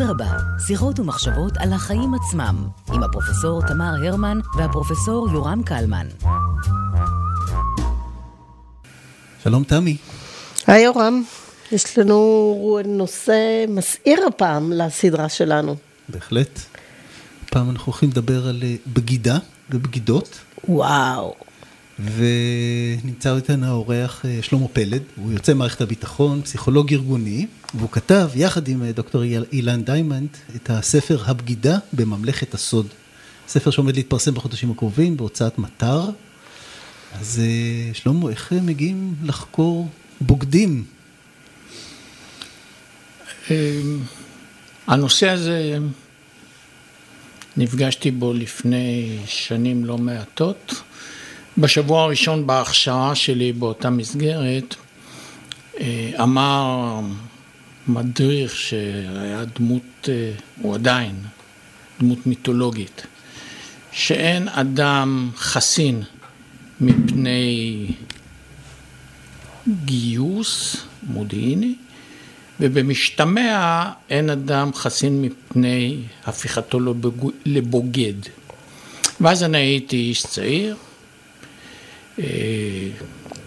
אדרבה, שיחות ומחשבות על החיים עצמם, עם הפרופסור תמר הרמן והפרופסור יורם קלמן. שלום תמי. היי יורם, יש לנו נושא מסעיר הפעם לסדרה שלנו. בהחלט. הפעם אנחנו הולכים לדבר על אה, בגידה ובגידות. וואו. ונמצא איתנו האורח אה, שלמה פלד, הוא יוצא מערכת הביטחון, פסיכולוג ארגוני, והוא כתב יחד עם אה, דוקטור אילן דיאמנט את הספר הבגידה בממלכת הסוד. ספר שעומד להתפרסם בחודשים הקרובים בהוצאת מטר. אז שלמה, איך מגיעים לחקור בוגדים? הנושא הזה נפגשתי בו לפני שנים לא מעטות. בשבוע הראשון בהכשרה שלי באותה מסגרת אה, אמר מדריך שהיה דמות, אה, הוא עדיין דמות מיתולוגית, שאין אדם חסין מפני גיוס מודיעיני ובמשתמע אין אדם חסין מפני הפיכתו לבוגד. ואז אני הייתי איש צעיר,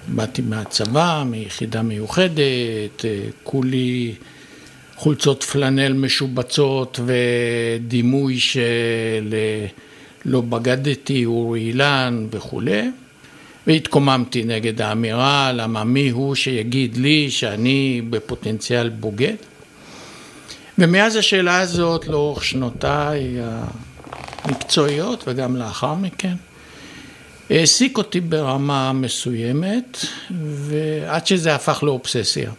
באתי מהצבא, מיחידה מיוחדת, אה, כולי חולצות פלנל משובצות ודימוי של אה, לא בגדתי, אורי אילן וכולי. והתקוממתי נגד האמירה, למה מי הוא שיגיד לי שאני בפוטנציאל בוגד? ומאז השאלה הזאת לאורך שנותיי המקצועיות וגם לאחר מכן, העסיק אותי ברמה מסוימת, ועד שזה הפך לאובססיה.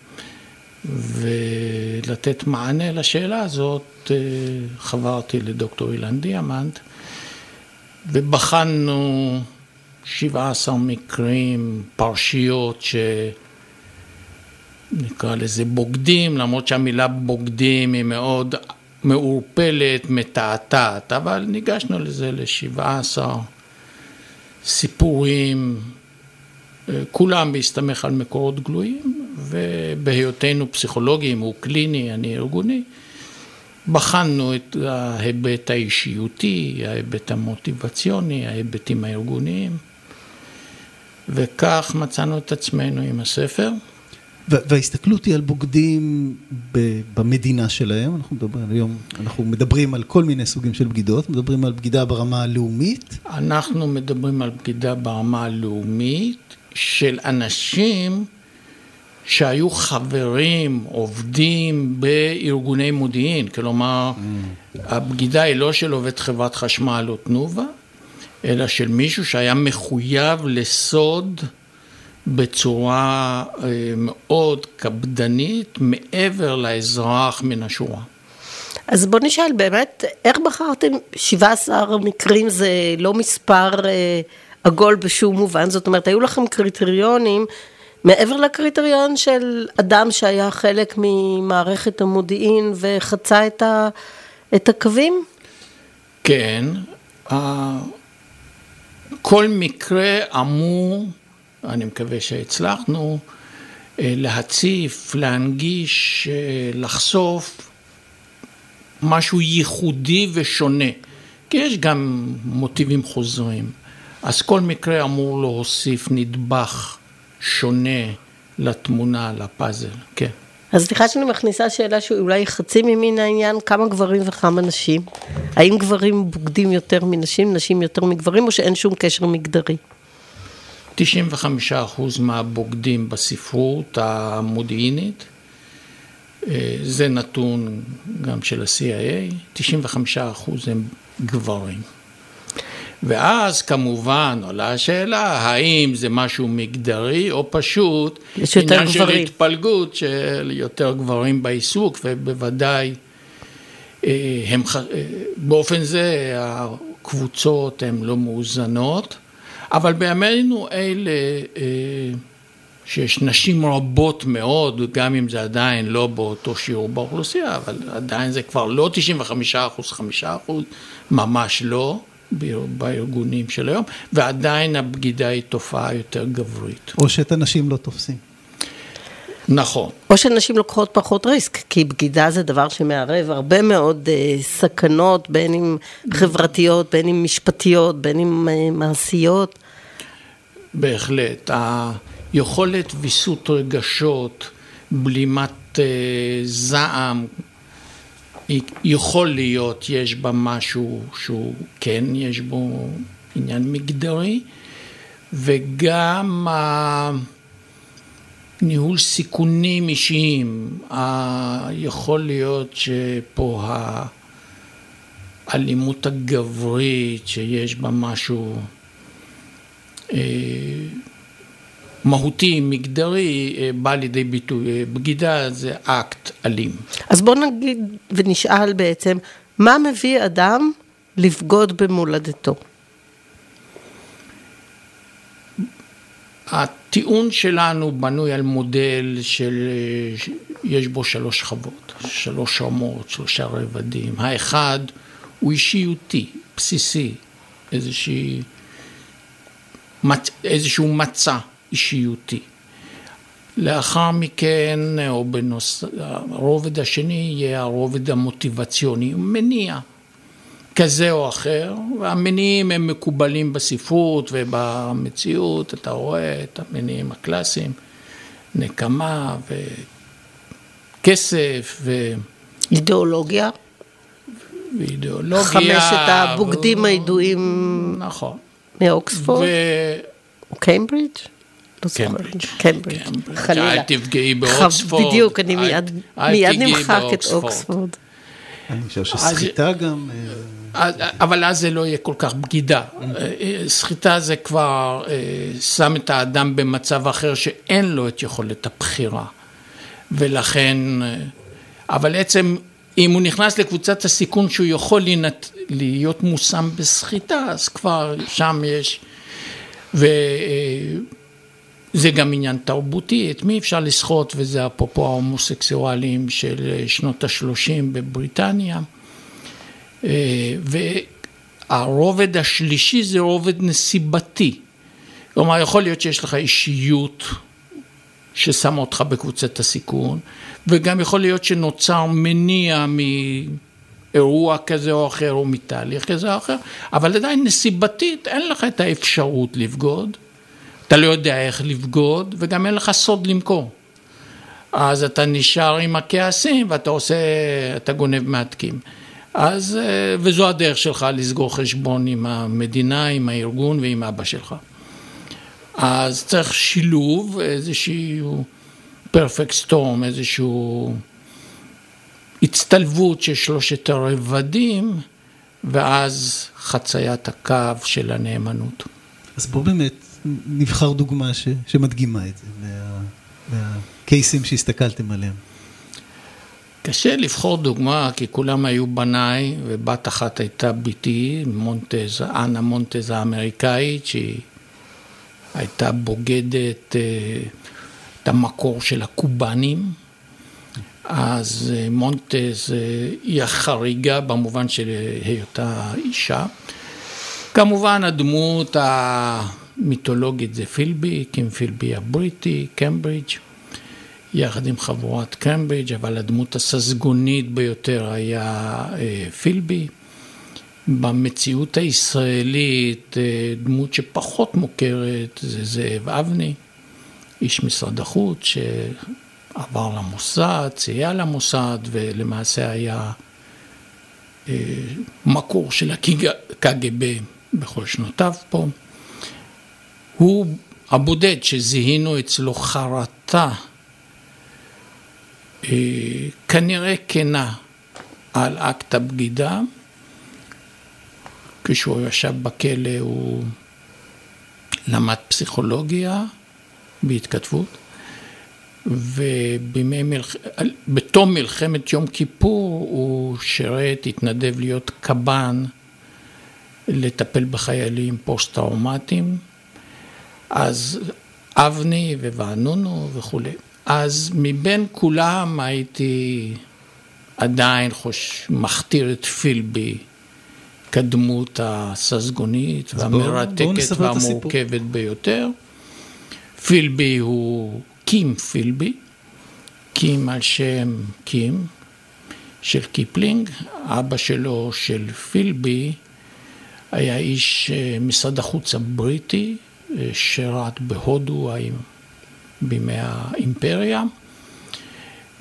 ולתת מענה לשאלה הזאת, חברתי לדוקטור אילן דיאמנט, ובחנו 17 מקרים, פרשיות שנקרא לזה בוגדים, למרות שהמילה בוגדים היא מאוד מעורפלת, מתעתעת, אבל ניגשנו לזה ל-17 סיפורים, כולם בהסתמך על מקורות גלויים, ובהיותנו פסיכולוגים, הוא קליני, אני ארגוני, בחנו את ההיבט האישיותי, ההיבט המוטיבציוני, ההיבטים הארגוניים. וכך מצאנו את עצמנו עם הספר. וההסתכלות היא על בוגדים במדינה שלהם, אנחנו מדברים היום, אנחנו מדברים על כל מיני סוגים של בגידות, מדברים על בגידה ברמה הלאומית. אנחנו מדברים על בגידה ברמה הלאומית של אנשים שהיו חברים, עובדים בארגוני מודיעין, כלומר, mm. הבגידה היא לא של עובד חברת חשמל או תנובה, אלא של מישהו שהיה מחויב לסוד בצורה אה, מאוד קפדנית מעבר לאזרח מן השורה. אז בוא נשאל באמת, איך בחרתם 17 מקרים זה לא מספר אה, עגול בשום מובן, זאת אומרת, היו לכם קריטריונים מעבר לקריטריון של אדם שהיה חלק ממערכת המודיעין וחצה את, ה, את הקווים? כן, כל מקרה אמור, אני מקווה שהצלחנו, אה, להציף, להנגיש, אה, לחשוף משהו ייחודי ושונה, כי יש גם מוטיבים חוזרים. אז כל מקרה אמור להוסיף נדבך שונה לתמונה, לפאזל, כן. אז סליחה שאני מכניסה שאלה שאולי חצי ממין העניין, כמה גברים וכמה נשים? האם גברים בוגדים יותר מנשים, נשים יותר מגברים, או שאין שום קשר מגדרי? 95% מהבוגדים בספרות המודיעינית, אה, זה נתון גם של ה-CIA, 95% הם גברים. ואז כמובן עולה השאלה, האם זה משהו מגדרי או פשוט? עניין של התפלגות של יותר גברים בעיסוק, ובוודאי אה, הם, אה, באופן זה הקבוצות הן לא מאוזנות, אבל בימינו אלה אה, שיש נשים רבות מאוד, גם אם זה עדיין לא באותו שיעור באוכלוסייה, אבל עדיין זה כבר לא 95 אחוז, 5 אחוז, ממש לא. בארגונים של היום, ועדיין הבגידה היא תופעה יותר גברית. או שאת הנשים לא תופסים. נכון. או שנשים לוקחות פחות ריסק, כי בגידה זה דבר שמערב הרבה מאוד אה, סכנות, בין אם חברתיות, בין אם משפטיות, בין אם אה, מעשיות. בהחלט. היכולת ויסות רגשות, בלימת אה, זעם, יכול להיות, יש בה משהו שהוא כן, יש בו עניין מגדרי, וגם ניהול סיכונים אישיים, יכול להיות שפה האלימות הגברית, שיש בה משהו מהותי, מגדרי, אה, בא לידי ביטוי. אה, בגידה זה אקט אלים. אז בוא נגיד ונשאל בעצם, מה מביא אדם לבגוד במולדתו? הטיעון שלנו בנוי על מודל של, יש בו שלוש שכבות, שלוש רמות, שלושה רבדים. האחד הוא אישיותי, בסיסי, איזושהי, איזשהו מצע אישיותי. לאחר מכן, או בנוס... הרובד השני יהיה הרובד המוטיבציוני, מניע. כזה או אחר, והמניעים הם מקובלים בספרות ובמציאות, אתה רואה את המניעים הקלאסיים, נקמה וכסף ו... אידיאולוגיה? ואידיאולוגיה. חמשת הבוגדים ו... הידועים. נכון. מאוקספורד? ו... קיימברידג'? לא קיימברידג'. קיימברידג'. חלילה. אל תפגעי באוקספורד. בדיוק, אני מיד נמחק את אוקספורד. אני חושב שסחיטה גם... אה, אבל אז זה לא יהיה כל כך בגידה. סחיטה זה כבר אה, שם את האדם במצב אחר שאין לו את יכולת הבחירה. ולכן, אה, אבל עצם, אם הוא נכנס לקבוצת הסיכון שהוא יכול להיות מושם בסחיטה, אז כבר שם יש, וזה אה, גם עניין תרבותי, את מי אפשר לסחוט, וזה אפרופו ההומוסקסואלים של שנות השלושים בבריטניה. אה, והרובד השלישי זה רובד נסיבתי. כלומר, יכול להיות שיש לך אישיות ששמה אותך בקבוצת הסיכון, וגם יכול להיות שנוצר מניע מאירוע כזה או אחר, או מתהליך כזה או אחר, אבל עדיין נסיבתית אין לך את האפשרות לבגוד, אתה לא יודע איך לבגוד, וגם אין לך סוד למכור. אז אתה נשאר עם הכעסים ואתה עושה, אתה גונב מהתקים. אז, אה, וזו הדרך שלך לסגור חשבון עם המדינה, עם הארגון ועם אבא שלך. אז צריך שילוב, איזשהו פרפקט סטורם, איזשהו הצטלבות של שלושת הרבדים, ואז חציית הקו של הנאמנות. אז בוא באמת נבחר דוגמה ש, שמדגימה את זה, מה, מהקייסים שהסתכלתם עליהם. קשה לבחור דוגמה, כי כולם היו בניי, ובת אחת הייתה בתי, מונטז, אנה מונטז האמריקאית, שהיא הייתה בוגדת אה, את המקור של הקובנים. אז אה, מונטז אה, היא החריגה במובן של היותה אישה. כמובן הדמות המיתולוגית זה פילבי, קים פילבי הבריטי, קמברידג'. יחד עם חבורת קמברידג', אבל הדמות הססגונית ביותר היה פילבי. במציאות הישראלית, אה, דמות שפחות מוכרת זה זאב אבני, איש משרד החוץ שעבר למוסד, סייע למוסד ולמעשה היה אה, מקור של הקג"ב בכל שנותיו פה. הוא הבודד שזיהינו אצלו חרטה אה, כנראה כנה על אקט הבגידה. כשהוא ישב בכלא הוא למד פסיכולוגיה בהתכתבות, ובתום מלחמת יום כיפור הוא שירת, התנדב להיות קב"ן, לטפל בחיילים פוסט-טראומטיים. אז אבני וואנונו וכולי. אז מבין כולם הייתי עדיין חוש... מכתיר את פילבי כדמות הססגונית והמרתקת והמורכבת ביותר. פילבי הוא קים פילבי, קים על שם קים של קיפלינג, אבא שלו של פילבי היה איש אה, משרד החוץ הבריטי, אה, שירת בהודו בימי האימפריה,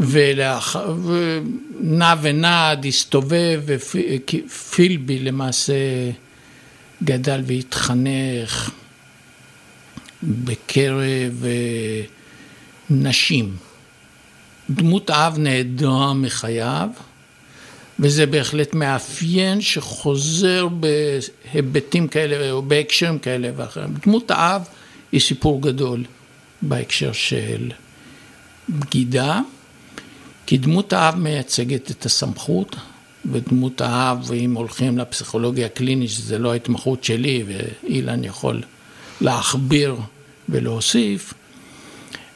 ולאח... ונע ונד, הסתובב, ופילבי למעשה גדל והתחנך בקרב אה, נשים. דמות אב נעדרה מחייו, וזה בהחלט מאפיין שחוזר בהיבטים כאלה או בהקשרים כאלה ואחרים. דמות האב היא סיפור גדול בהקשר של בגידה, כי דמות האב מייצגת את הסמכות, ודמות האב, ואם הולכים לפסיכולוגיה הקלינית, שזה לא ההתמחות שלי, ואילן יכול להכביר ולהוסיף,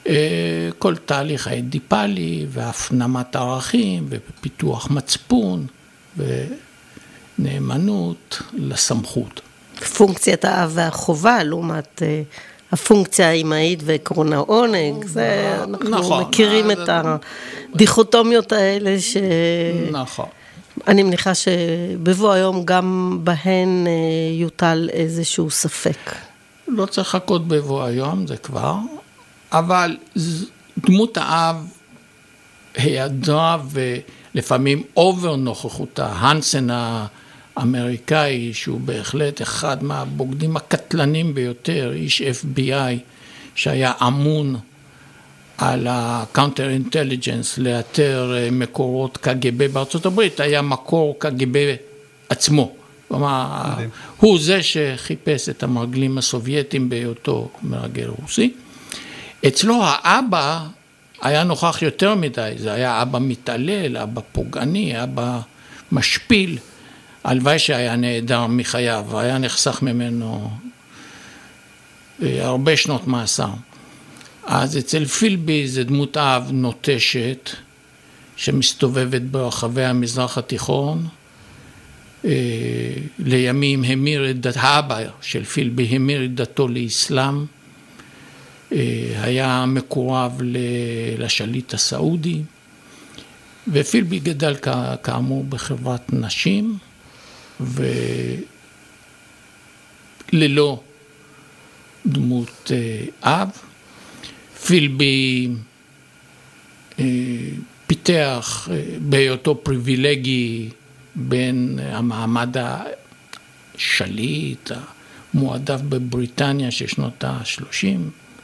אה, כל תהליך האדיפלי והפנמת ערכים ופיתוח מצפון ונאמנות לסמכות. פונקציית האב והחובה לעומת אה, הפונקציה האימהית ועקרון העונג, זה, אנחנו נכון, מכירים את הדיכוטומיות האלה ש... נכון. אני מניחה שבבוא היום גם בהן אה, יוטל איזשהו ספק. לא צריך לחכות בבוא היום, זה כבר, אבל דמות האב, היעדרה ולפעמים אובר נוכחותה, הנסן האמריקאי, שהוא בהחלט אחד מהבוגדים הקטלנים ביותר, איש FBI שהיה אמון על ה-counter intelligence לאתר אה, מקורות קג"ב בארצות הברית, היה מקור קג"ב עצמו. כלומר, הוא זה שחיפש את המרגלים הסובייטים בהיותו מרגל רוסי. אצלו האבא היה נוכח יותר מדי, זה היה אבא מתעלל, אבא פוגעני, אבא משפיל. הלוואי שהיה נעדר מחייו, היה נחסך ממנו אה, הרבה שנות מאסר. אז אצל פילבי זה דמות אב נוטשת שמסתובבת ברחבי המזרח התיכון. אה, לימים המיר את דת, האבא של פילבי המיר את דתו לאסלאם. אה, היה מקורב לשליט הסעודי, ופילבי גדל כאמור בחברת נשים, וללא דמות אה, אב. פילבי אה, פיתח בהיותו פריבילגי בין המעמד השליט, המועדף בבריטניה של שנות ה-30,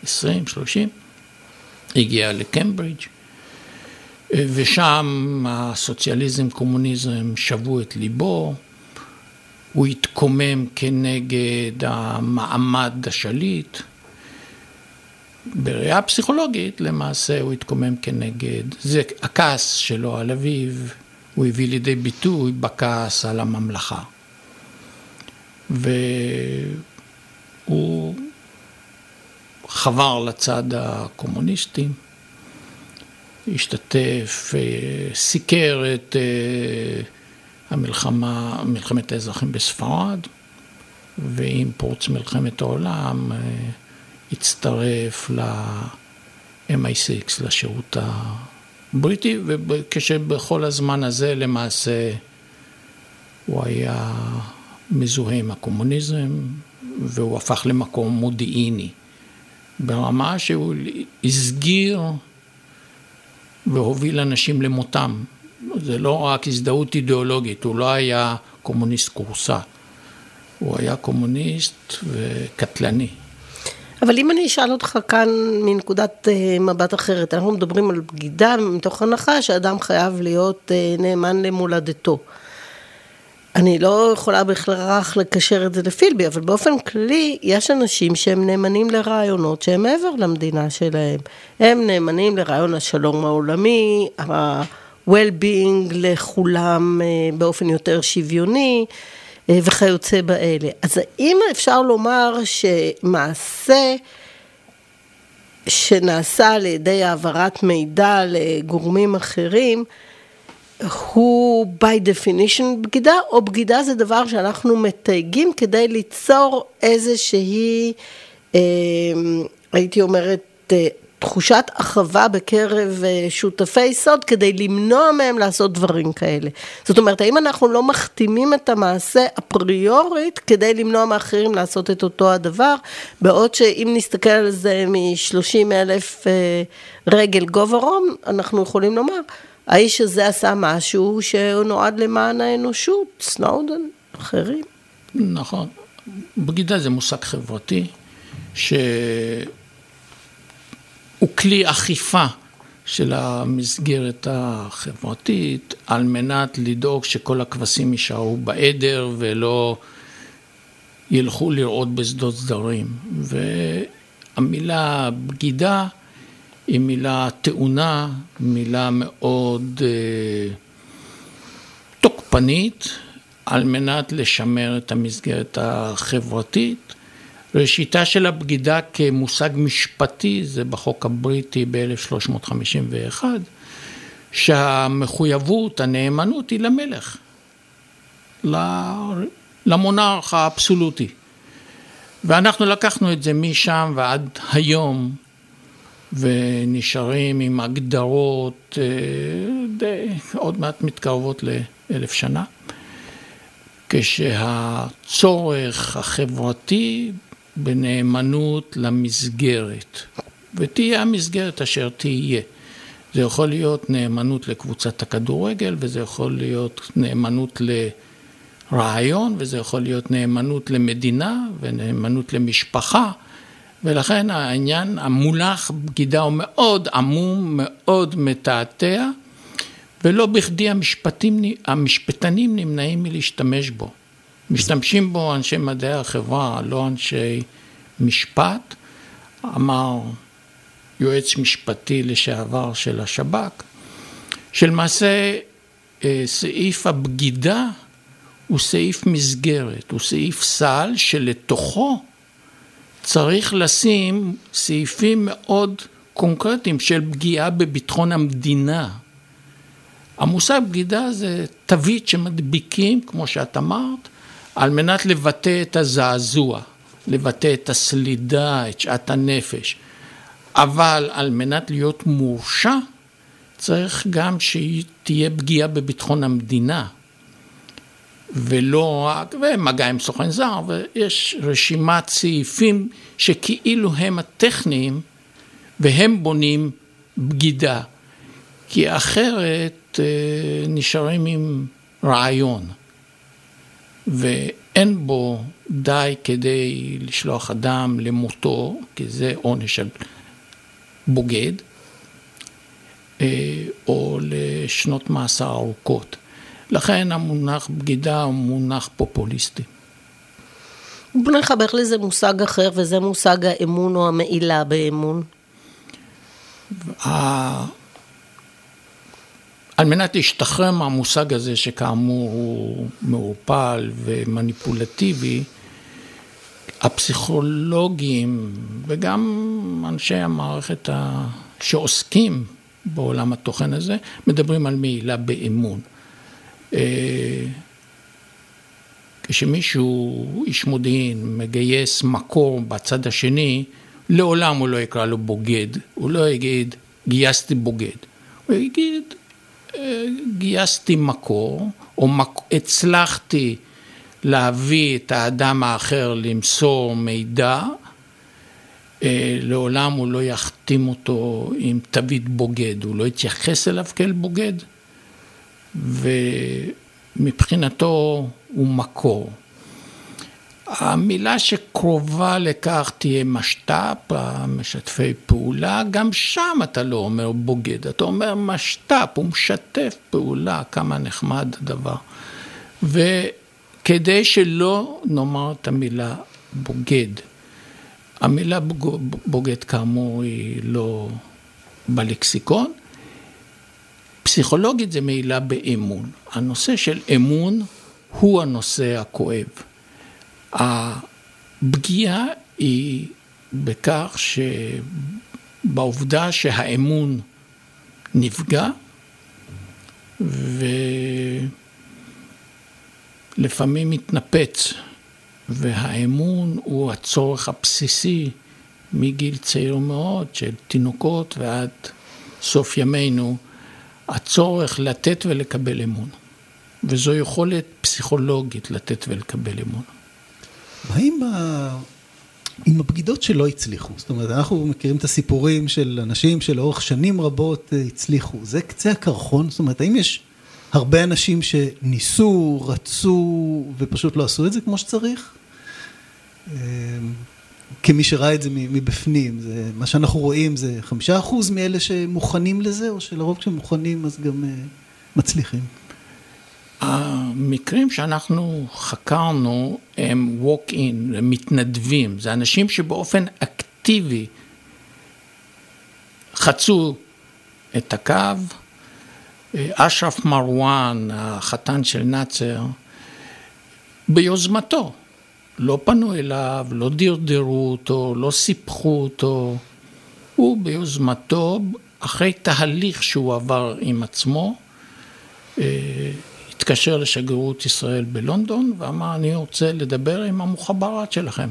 20, 30, הגיע לקמברידג' ושם הסוציאליזם, קומוניזם שבו את ליבו, הוא התקומם כנגד המעמד השליט. בראייה פסיכולוגית למעשה הוא התקומם כנגד, זה הכעס שלו על אביו, הוא הביא לידי ביטוי בכעס על הממלכה. והוא חבר לצד הקומוניסטי, השתתף, אה, סיקר את אה, המלחמה, מלחמת האזרחים בספרד, ועם פרוץ מלחמת העולם אה, הצטרף ל-MI6, לשירות הבריטי, וכשבכל הזמן הזה למעשה הוא היה מזוהה עם הקומוניזם, והוא הפך למקום מודיעיני. ברמה שהוא הסגיר והוביל אנשים למותם. זה לא רק הזדהות אידיאולוגית, הוא לא היה קומוניסט כורסה, הוא היה קומוניסט וקטלני. אבל אם אני אשאל אותך כאן מנקודת אה, מבט אחרת, אנחנו מדברים על בגידה מתוך הנחה שאדם חייב להיות אה, נאמן למולדתו. אני לא יכולה בהכרח לקשר את זה לפילבי, אבל באופן כללי, יש אנשים שהם נאמנים לרעיונות שהם מעבר למדינה שלהם. הם נאמנים לרעיון השלום העולמי, ה-well-being לכולם אה, באופן יותר שוויוני אה, וכיוצא באלה. אז האם אפשר לומר שמעשה שנעשה על ידי העברת מידע לגורמים אחרים, הוא by definition בגידה, או בגידה זה דבר שאנחנו מתייגים כדי ליצור איזושהי, אה, הייתי אומרת, תחושת אחווה בקרב אה, שותפי סוד כדי למנוע מהם לעשות דברים כאלה. זאת אומרת, האם אנחנו לא מחתימים את המעשה אפריורית כדי למנוע מאחרים לעשות את אותו הדבר, בעוד שאם נסתכל על זה מ-30 אלף אה, רגל גובה רום, אנחנו יכולים לומר, האיש הזה עשה משהו שהוא נועד למען האנושות, סנאודן, אחרים. נכון. בגידה זה מושג חברתי, שהוא כלי אכיפה של המסגרת החברתית, על מנת לדאוג שכל הכבשים יישארו בעדר ולא ילכו לראות בשדות זרים. והמילה בגידה היא מילה טעונה, מילה מאוד אה, תוקפנית, על מנת לשמר את המסגרת החברתית. ראשיתה של הבגידה כמושג משפטי, זה בחוק הבריטי ב-1351, שהמחויבות, הנאמנות היא למלך, למונרך האבסולוטי. ואנחנו לקחנו את זה משם ועד היום, ונשארים עם הגדרות אה, די, עוד מעט מתקרבות לאלף שנה. כשהצורך החברתי בנאמנות למסגרת, ותהיה המסגרת אשר תהיה. זה יכול להיות נאמנות לקבוצת הכדורגל, וזה יכול להיות נאמנות לרעיון, וזה יכול להיות נאמנות למדינה, ונאמנות למשפחה, ולכן העניין, המולח בגידה הוא מאוד עמום, מאוד מתעתע. ולא בכדי המשפטים, המשפטנים נמנעים מלהשתמש בו. משתמשים בו אנשי מדעי החברה, לא אנשי משפט. אמר יועץ משפטי לשעבר של השב"כ, שלמעשה אה, סעיף הבגידה הוא סעיף מסגרת, הוא סעיף סל שלתוכו צריך לשים סעיפים מאוד קונקרטיים של פגיעה בביטחון המדינה. המושג בגידה זה תווית שמדביקים, כמו שאת אמרת, על מנת לבטא את הזעזוע, לבטא את הסלידה, את שאט הנפש. אבל על מנת להיות מורשע, צריך גם שהיא תהיה פגיעה בביטחון המדינה. ולא רק, ומגע עם סוכן זר, ויש רשימת סעיפים שכאילו הם הטכניים, והם בונים בגידה. כי אחרת אה, נשארים עם רעיון, ואין בו די כדי לשלוח אדם למותו, כי זה עונש של בוגד, אה, או לשנות מאסר ארוכות. לכן המונח בגידה הוא מונח פופוליסטי. בוא נחבר לזה מושג אחר, וזה מושג האמון או המעילה באמון. על מנת להשתחרר מהמושג הזה שכאמור הוא מעורפל ומניפולטיבי, הפסיכולוגים וגם אנשי המערכת שעוסקים בעולם התוכן הזה, מדברים על מעילה באמון. אה, כשמישהו, איש מודיעין, מגייס מקור בצד השני, לעולם הוא לא יקרא לו בוגד, הוא לא יגיד גייסתי בוגד, הוא יגיד גייסתי מקור, או מק... הצלחתי להביא את האדם האחר למסור מידע, אה, לעולם הוא לא יחתים אותו עם תווית בוגד, הוא לא יתייחס אליו כאל בוגד, ומבחינתו הוא מקור. המילה שקרובה לכך תהיה משת"פ, משתפי פעולה, גם שם אתה לא אומר בוגד, אתה אומר משת"פ, הוא משתף פעולה, כמה נחמד הדבר. וכדי שלא נאמר את המילה בוגד, המילה בוגד כאמור היא לא בלקסיקון, פסיכולוגית זה מעילה באמון. הנושא של אמון הוא הנושא הכואב. הפגיעה היא בכך שבעובדה שהאמון נפגע ולפעמים מתנפץ והאמון הוא הצורך הבסיסי מגיל צעיר מאוד, של תינוקות ועד סוף ימינו, הצורך לתת ולקבל אמון. וזו יכולת פסיכולוגית לתת ולקבל אמון. עם, ה... עם הבגידות שלא הצליחו? זאת אומרת, אנחנו מכירים את הסיפורים של אנשים שלאורך שנים רבות אה, הצליחו. זה קצה הקרחון? זאת אומרת, האם יש הרבה אנשים שניסו, רצו ופשוט לא עשו את זה כמו שצריך? אה, כמי שראה את זה מבפנים, זה, מה שאנחנו רואים זה חמישה אחוז מאלה שמוכנים לזה, או שלרוב כשהם מוכנים אז גם uh, מצליחים? המקרים שאנחנו חקרנו הם walk-in, הם מתנדבים, זה אנשים שבאופן אקטיבי חצו את הקו. אשרף מרואן, החתן של נאצר, ביוזמתו, לא פנו אליו, לא דרדרו אותו, לא סיפחו אותו, הוא ביוזמתו, אחרי תהליך שהוא עבר עם עצמו, אה, התקשר לשגרירות ישראל בלונדון ואמר, אני רוצה לדבר עם המוחברת שלכם.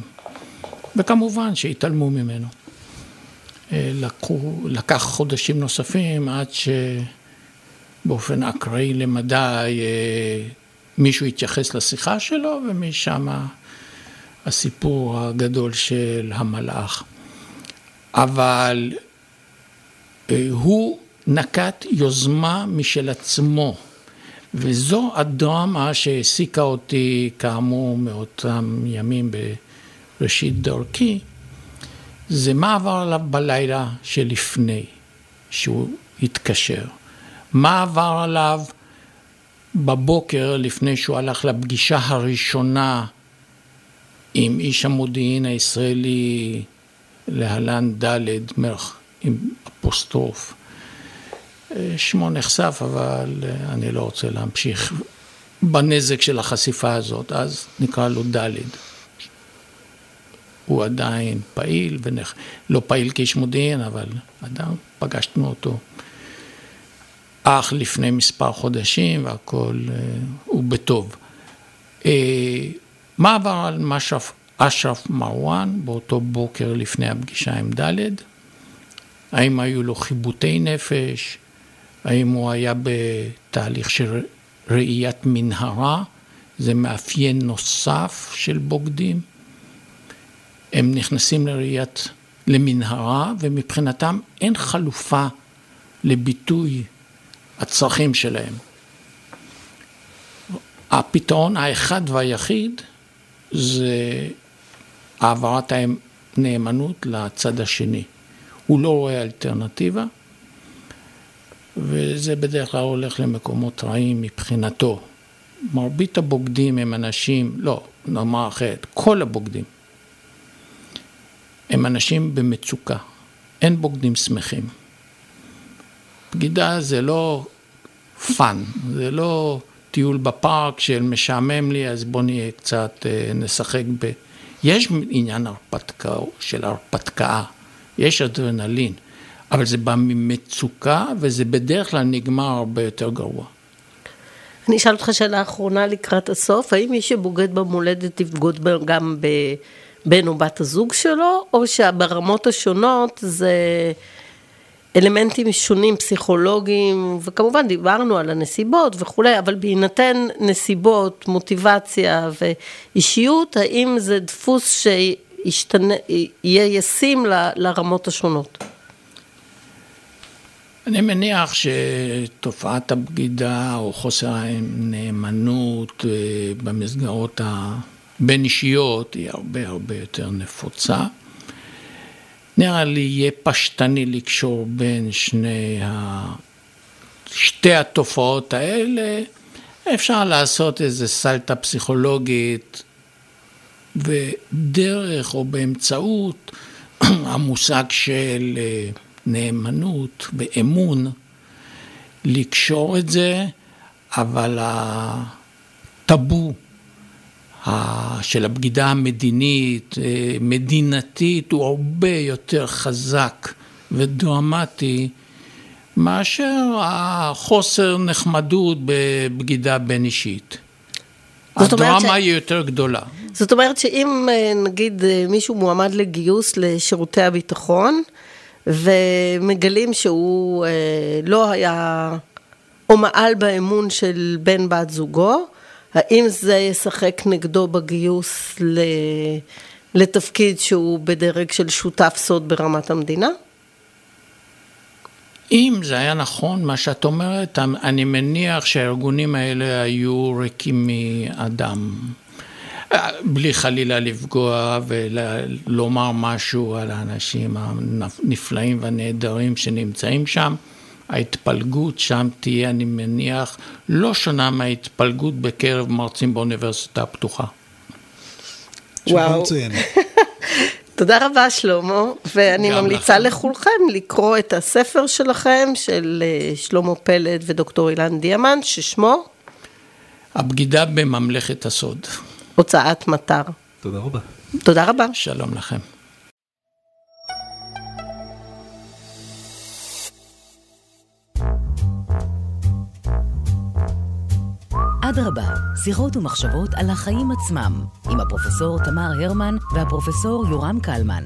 וכמובן שהתעלמו ממנו. אה, לקחו, לקח חודשים נוספים עד שבאופן אקראי למדי אה, מישהו התייחס לשיחה שלו ומשם הסיפור הגדול של המלאך. אבל אה, הוא נקט יוזמה משל עצמו. וזו הדרמה שהעסיקה אותי כאמור מאותם ימים בראשית דרכי, זה מה עבר עליו בלילה שלפני שהוא התקשר. מה עבר עליו בבוקר לפני שהוא הלך לפגישה הראשונה עם איש המודיעין הישראלי להלן ד' מרח עם אפוסטרוף. שמו נחשף, אבל אה, אני לא רוצה להמשיך בנזק של החשיפה הזאת, אז נקרא לו ד'. הוא עדיין פעיל, ונח... לא פעיל כאיש מודיעין, אבל עדיין פגשנו אותו אך לפני מספר חודשים, והכל אה, הוא בטוב. אה, מה עבר על משרף, אשרף מרואן באותו בוקר לפני הפגישה עם ד'? האם היו לו חיבוטי נפש? האם הוא היה בתהליך של ראיית מנהרה, זה מאפיין נוסף של בוגדים. הם נכנסים לראיית, למנהרה, ומבחינתם אין חלופה לביטוי הצרכים שלהם. הפתרון האחד והיחיד זה העברת הנאמנות לצד השני. הוא לא רואה אלטרנטיבה. וזה בדרך כלל הולך למקומות רעים מבחינתו. מרבית הבוגדים הם אנשים, לא, נאמר אחרת, כל הבוגדים הם אנשים במצוקה, אין בוגדים שמחים. בגידה זה לא פאן, זה לא טיול בפארק של משעמם לי, אז בוא נהיה קצת, אה, נשחק ב... יש עניין הרפתקה, של הרפתקה, יש אדרנלין. אבל זה בא ממצוקה, וזה בדרך כלל נגמר הרבה יותר גרוע. אני אשאל אותך שאלה אחרונה לקראת הסוף, האם מי שבוגד במולדת יבגוד גם בבן או בת הזוג שלו, או שברמות השונות זה אלמנטים שונים, פסיכולוגיים, וכמובן דיברנו על הנסיבות וכולי, אבל בהינתן נסיבות, מוטיבציה ואישיות, האם זה דפוס שיהיה ישים לרמות השונות? אני מניח שתופעת הבגידה או חוסר הנאמנות אה, במסגרות הבין-אישיות היא הרבה הרבה יותר נפוצה. נראה לי יהיה פשטני לקשור בין שני ה... שתי התופעות האלה. אפשר לעשות איזה סלטה פסיכולוגית ודרך או באמצעות המושג של אה, נאמנות ואמון, לקשור את זה, אבל הטאבו של הבגידה המדינית, אה, מדינתית, הוא הרבה יותר חזק ודרמטי מאשר החוסר נחמדות בבגידה בין אישית. הדרמה ש... היא יותר גדולה. זאת אומרת שאם אה, נגיד אה, מישהו מועמד לגיוס לשירותי הביטחון, ומגלים שהוא אה, לא היה, או מעל באמון של בן בת זוגו, האם זה ישחק נגדו בגיוס לתפקיד שהוא בדרג של שותף סוד ברמת המדינה? אם זה היה נכון מה שאת אומרת, אני מניח שהארגונים האלה היו ריקים מאדם. בלי חלילה לפגוע ולומר משהו על האנשים הנפלאים והנהדרים שנמצאים שם. ההתפלגות שם תהיה, אני מניח, לא שונה מההתפלגות בקרב מרצים באוניברסיטה הפתוחה. וואו. תודה רבה שלמה, ואני ממליצה לכם. לכולכם לקרוא את הספר שלכם, של אה, שלמה פלד ודוקטור אילן דיאמנט, ששמו? הבגידה בממלכת הסוד. הוצאת מטר. תודה רבה. תודה רבה. שלום לכם. אדרבה, שיחות ומחשבות על החיים עצמם, עם הפרופסור תמר הרמן והפרופסור יורם קלמן.